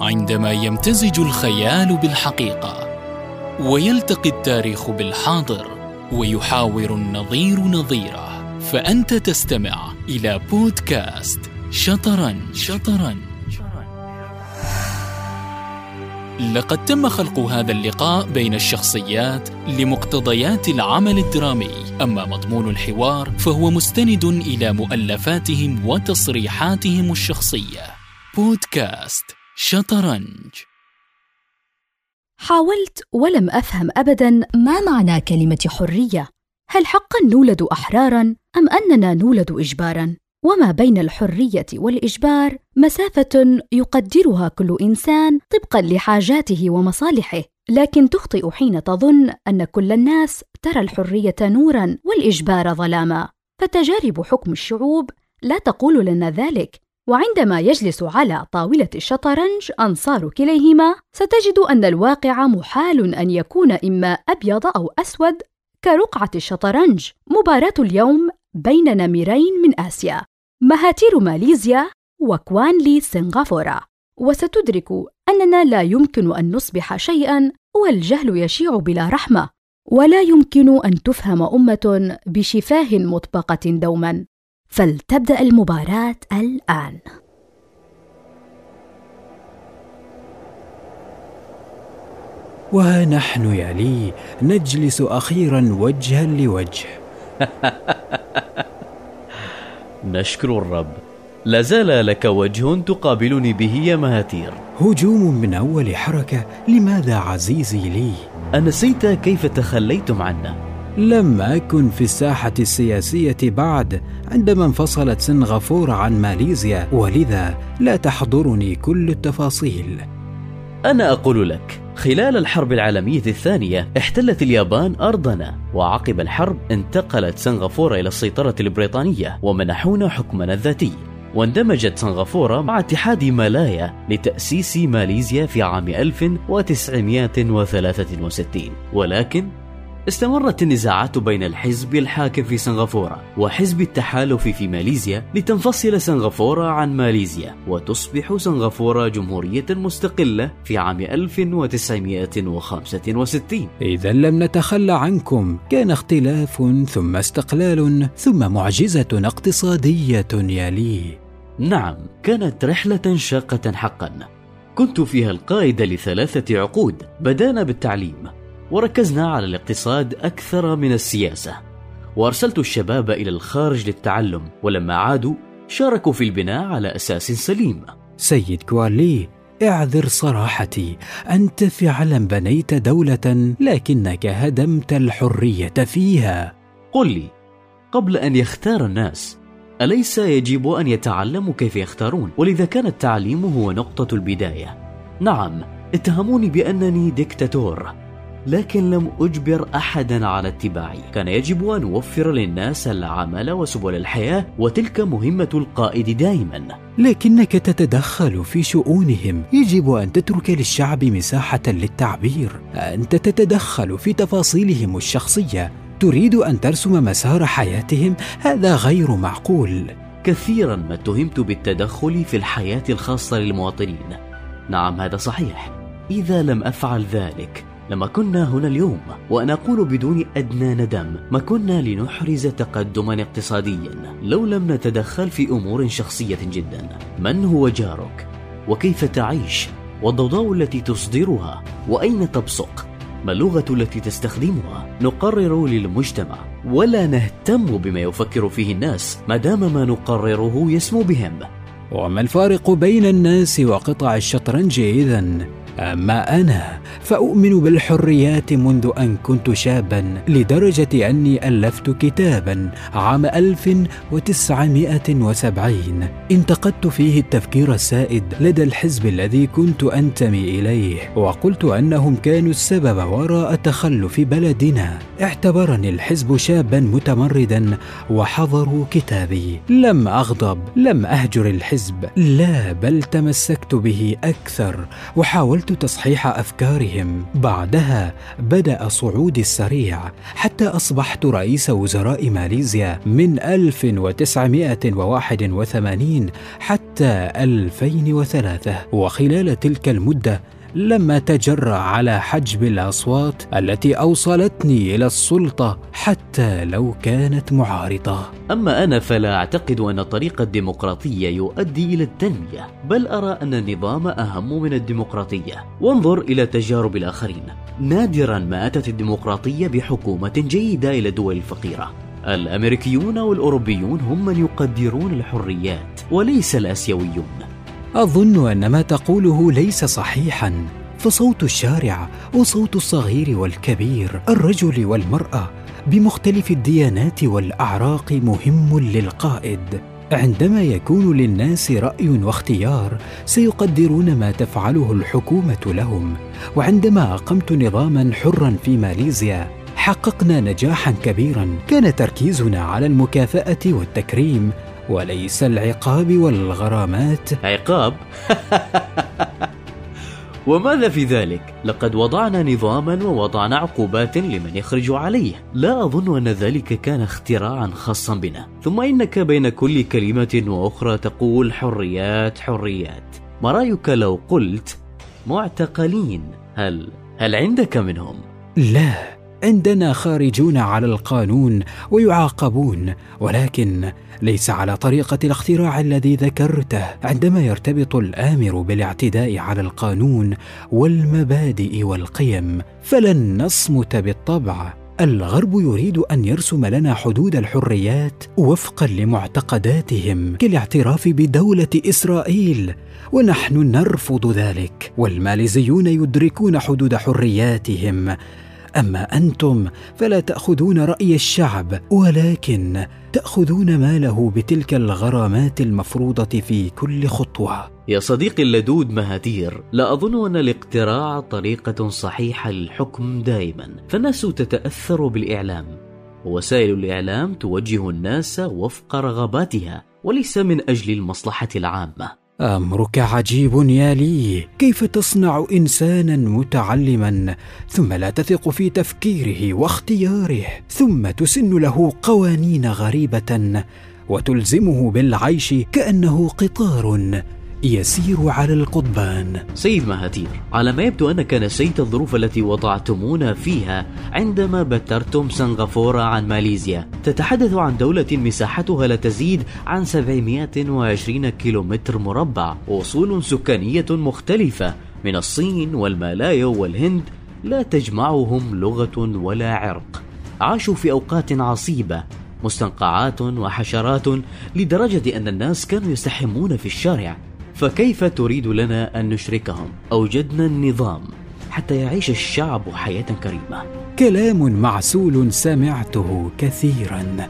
عندما يمتزج الخيال بالحقيقة ويلتقي التاريخ بالحاضر ويحاور النظير نظيره فأنت تستمع إلى بودكاست شطرنج. شطرنج. لقد تم خلق هذا اللقاء بين الشخصيات لمقتضيات العمل الدرامي. أما مضمون الحوار فهو مستند إلى مؤلفاتهم وتصريحاتهم الشخصية. بودكاست شطرنج. حاولت ولم أفهم ابدا ما معنى كلمة حرية. هل حقا نولد احرارا أم أننا نولد اجبارا؟ وما بين الحرية والإجبار مسافة يقدرها كل إنسان طبقا لحاجاته ومصالحه. لكن تخطئ حين تظن أن كل الناس ترى الحرية نورا والإجبار ظلاما. فتجارب حكم الشعوب لا تقول لنا ذلك. وعندما يجلس على طاولة الشطرنج أنصار كليهما ستجد أن الواقع محال أن يكون إما أبيض أو أسود كرقعة الشطرنج مباراة اليوم بين نمرين من آسيا مهاتير ماليزيا وكوانلي سنغافورة. وستدرك أننا لا يمكن أن نصبح شيئا والجهل يشيع بلا رحمة ولا يمكن أن تفهم أمة بشفاه مطبقة دوما. فلتبدأ المباراة الآن. ونحن يا لي نجلس أخيرا وجها لوجه. نشكر الرب. لا زال لك وجه تقابلني به يا مهاتير. هجوم من أول حركة. لماذا عزيزي لي؟ أنسيت كيف تخليتم عنا؟ لم أكن في الساحة السياسية بعد عندما انفصلت سنغافورة عن ماليزيا. ولذا لا تحضرني كل التفاصيل. أنا أقول لك خلال الحرب العالمية الثانية احتلت اليابان أرضنا وعقب الحرب انتقلت سنغافورة إلى السيطرة البريطانية ومنحونا حكمنا الذاتي. واندمجت سنغافورة مع اتحاد مالايا لتأسيس ماليزيا في عام 1963 ولكن استمرت النزاعات بين الحزب الحاكم في سنغافورة وحزب التحالف في ماليزيا لتنفصل سنغافورة عن ماليزيا وتصبح سنغافورة جمهورية مستقلة في عام 1965 إذا لم نتخلى عنكم كان اختلاف ثم استقلال ثم معجزة اقتصادية يا لي. نعم كانت رحلة شاقة حقا. كنت فيها القائد لثلاثة عقود بدأنا بالتعليم. وركزنا على الاقتصاد أكثر من السياسة وأرسلت الشباب إلى الخارج للتعلم ولما عادوا شاركوا في البناء على أساس سليم. سيد كوالي اعذر صراحتي أنت فعلا بنيت دولة لكنك هدمت الحرية فيها. قل لي قبل أن يختار الناس أليس يجب أن يتعلموا كيف يختارون؟ ولذا كان التعليم هو نقطة البداية. نعم اتهموني بأنني ديكتاتور. لكن لم أجبر أحدا على اتباعي. كان يجب أن أوفر للناس العمل وسبل الحياة وتلك مهمة القائد دائما لكنك تتدخل في شؤونهم. يجب أن تترك للشعب مساحة للتعبير. أنت تتدخل في تفاصيلهم الشخصية. تريد أن ترسم مسار حياتهم؟ هذا غير معقول. كثيرا ما اتهمت بالتدخل في الحياة الخاصة للمواطنين. نعم هذا صحيح. إذا لم أفعل ذلك لما كنا هنا اليوم وأنا أقول بدون أدنى ندم ما كنا لنحرز تقدما اقتصاديا لو لم نتدخل في أمور شخصية جدا. من هو جارك؟ وكيف تعيش؟ والضوضاء التي تصدرها؟ وأين تبصق؟ ما اللغة التي تستخدمها؟ نقرر للمجتمع. ولا نهتم بما يفكر فيه الناس ما دام ما نقرره يسمو بهم. وما الفارق بين الناس وقطع الشطرنج اذا أما أنا فأؤمن بالحريات منذ أن كنت شابا لدرجة أني ألفت كتابا عام 1970 انتقدت فيه التفكير السائد لدى الحزب الذي كنت أنتمي إليه وقلت أنهم كانوا السبب وراء تخلف بلدنا. اعتبرني الحزب شابا متمردا وحضروا كتابي. لم أغضب لم أهجر الحزب لا بل تمسكت به أكثر وحاولت حاولت تصحيح أفكارهم. بعدها بدأ صعودي السريع حتى أصبحت رئيس وزراء ماليزيا من 1981 حتى 2003 وخلال تلك المدة لم اتجرا على حجب الأصوات التي أوصلتني إلى السلطة حتى لو كانت معارضة. أما أنا فلا أعتقد أن الطريق الديمقراطي يؤدي إلى التنمية بل أرى أن النظام أهم من الديمقراطية. وانظر إلى تجارب الآخرين. نادرا ما أتت الديمقراطية بحكومة جيدة إلى الدول الفقيرة. الأمريكيون والأوروبيون هم من يقدرون الحريات وليس الآسيويون. أظن أن ما تقوله ليس صحيحا. فصوت الشارع وصوت الصغير والكبير الرجل والمرأة بمختلف الديانات والأعراق مهم للقائد. عندما يكون للناس رأي واختيار سيقدرون ما تفعله الحكومة لهم. وعندما أقمت نظاما حرا في ماليزيا حققنا نجاحا كبيرا. كان تركيزنا على المكافأة والتكريم وليس العقاب والغرامات. عقاب؟ وماذا في ذلك؟ لقد وضعنا نظاما ووضعنا عقوبات لمن يخرج عليه. لا أظن أن ذلك كان اختراعا خاصا بنا. ثم إنك بين كل كلمة وأخرى تقول حريات حريات. ما رأيك لو قلت معتقلين؟ هل هل عندك منهم؟ لا. عندنا خارجون على القانون ويعاقبون ولكن ليس على طريقة الاختراع الذي ذكرته عندما يرتبط الآمر بالاعتداء على القانون والمبادئ والقيم. فلن نصمت بالطبع. الغرب يريد أن يرسم لنا حدود الحريات وفقا لمعتقداتهم كالاعتراف بدولة إسرائيل ونحن نرفض ذلك. والماليزيون يدركون حدود حرياتهم. أما أنتم فلا تأخذون رأي الشعب ولكن تأخذون ماله بتلك الغرامات المفروضة في كل خطوة. يا صديقي اللدود مهاتير لا أظن أن الاقتراع طريقة صحيحة للحكم دائما فالناس تتأثر بالإعلام. ووسائل الإعلام توجه الناس وفق رغباتها وليس من أجل المصلحة العامة. أمرك عجيب يا لي. كيف تصنع إنسانا متعلما ثم لا تثق في تفكيره واختياره ثم تسن له قوانين غريبة وتلزمه بالعيش كأنه قطار يسير على القضبان. سيد مهاتير على ما يبدو أنك نسيت الظروف التي وضعتمونا فيها عندما بترتم سنغافورة عن ماليزيا. تتحدث عن دولة مساحتها لا تزيد عن 720 كيلومتر مربع. وصول سكانية مختلفة من الصين والمالايا والهند. لا تجمعهم لغة ولا عرق. عاشوا في أوقات عصيبة مستنقعات وحشرات لدرجة أن الناس كانوا يستحمون في الشارع. فكيف تريد لنا أن نشركهم؟ أوجدنا النظام حتى يعيش الشعب حياة كريمة. كلام معسول سمعته كثيرا.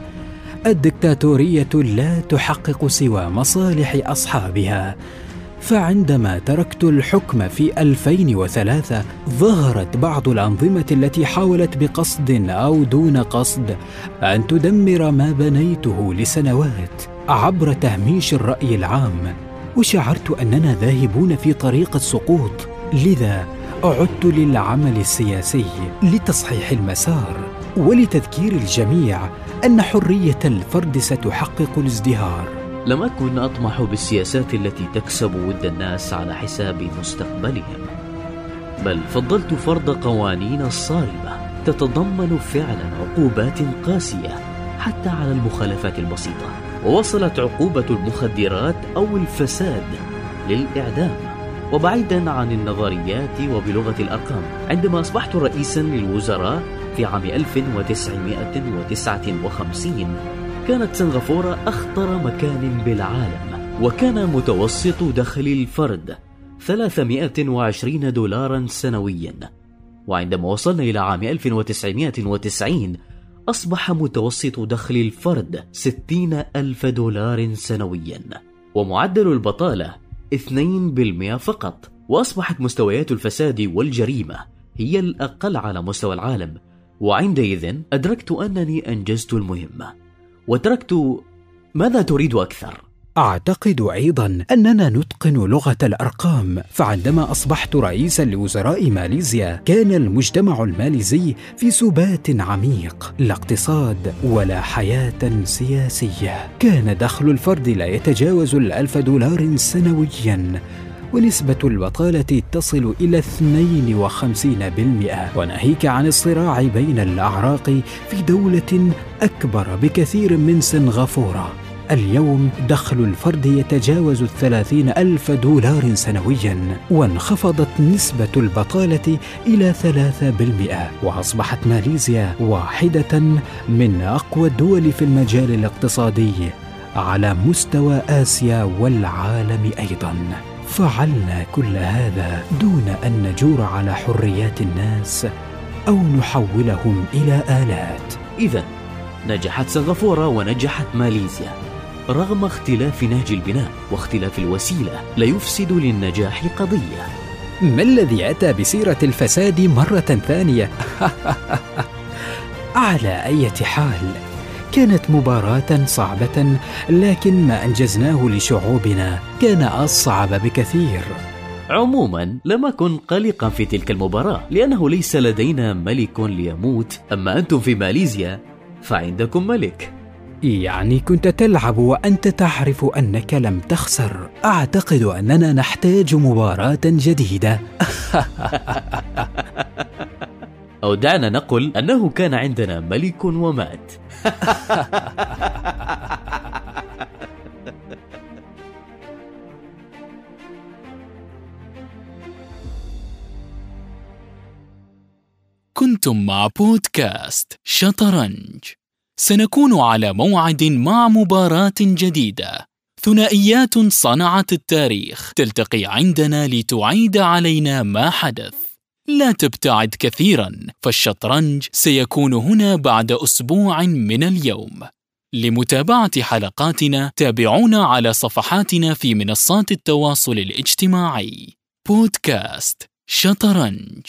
الدكتاتورية لا تحقق سوى مصالح أصحابها. فعندما تركت الحكم في 2003 ظهرت بعض الأنظمة التي حاولت بقصد أو دون قصد أن تدمر ما بنيته لسنوات عبر تهميش الرأي العام. وشعرت أننا ذاهبون في طريق السقوط لذا عدت للعمل السياسي لتصحيح المسار ولتذكير الجميع أن حرية الفرد ستحقق الازدهار. لم أكن أطمح بالسياسات التي تكسب ود الناس على حساب مستقبلهم بل فضلت فرض قوانين صارمه تتضمن فعلا عقوبات قاسية حتى على المخالفات البسيطة. ووصلت عقوبة المخدرات أو الفساد للإعدام. وبعيدا عن النظريات وبلغة الأرقام عندما أصبحت رئيسا للوزراء في عام 1959 كانت سنغافورة أخطر مكان بالعالم وكان متوسط دخل الفرد 320 دولارا سنويا. وعندما وصلنا إلى عام 1990 أصبح متوسط دخل الفرد 60 ألف دولار سنويا ومعدل البطالة 2% فقط. وأصبحت مستويات الفساد والجريمة هي الأقل على مستوى العالم. وعندئذ أدركت أنني أنجزت المهمة وتركت ماذا تريد أكثر؟ أعتقد أيضا أننا نتقن لغة الأرقام فعندما أصبحت رئيسا لوزراء ماليزيا كان المجتمع الماليزي في سبات عميق لا اقتصاد ولا حياة سياسية. كان دخل الفرد لا يتجاوز الألف دولار سنويا ونسبة البطالة تصل إلى 52% وناهيك عن الصراع بين الأعراق في دولة أكبر بكثير من سنغافورة. اليوم دخل الفرد يتجاوز الثلاثين ألف دولار سنويا وانخفضت نسبة البطالة إلى ثلاثة بالمئة وأصبحت ماليزيا واحدة من أقوى الدول في المجال الاقتصادي على مستوى آسيا والعالم أيضاً. فعلنا كل هذا دون أن نجور على حريات الناس أو نحولهم إلى آلات. اذا نجحت سنغافورة ونجحت ماليزيا. رغم اختلاف نهج البناء واختلاف الوسيلة لا يفسد للنجاح قضية. ما الذي أتى بسيرة الفساد مرة ثانية؟ على أي حال كانت مباراة صعبة لكن ما أنجزناه لشعوبنا كان أصعب بكثير. عموما لم أكن قلقا في تلك المباراة لأنه ليس لدينا ملك ليموت. أما أنتم في ماليزيا فعندكم ملك. يعني كنت تلعب وأنت تعرف أنك لم تخسر. أعتقد أننا نحتاج مباراة جديدة. أو دعنا نقل أنه كان عندنا ملك ومات. كنتم مع بودكاست شطرنج. سنكون على موعد مع مباراة جديدة. ثنائيات صنعت التاريخ. تلتقي عندنا لتعيد علينا ما حدث. لا تبتعد كثيرا فالشطرنج سيكون هنا بعد أسبوع من اليوم. لمتابعة حلقاتنا تابعونا على صفحاتنا في منصات التواصل الاجتماعي. بودكاست شطرنج.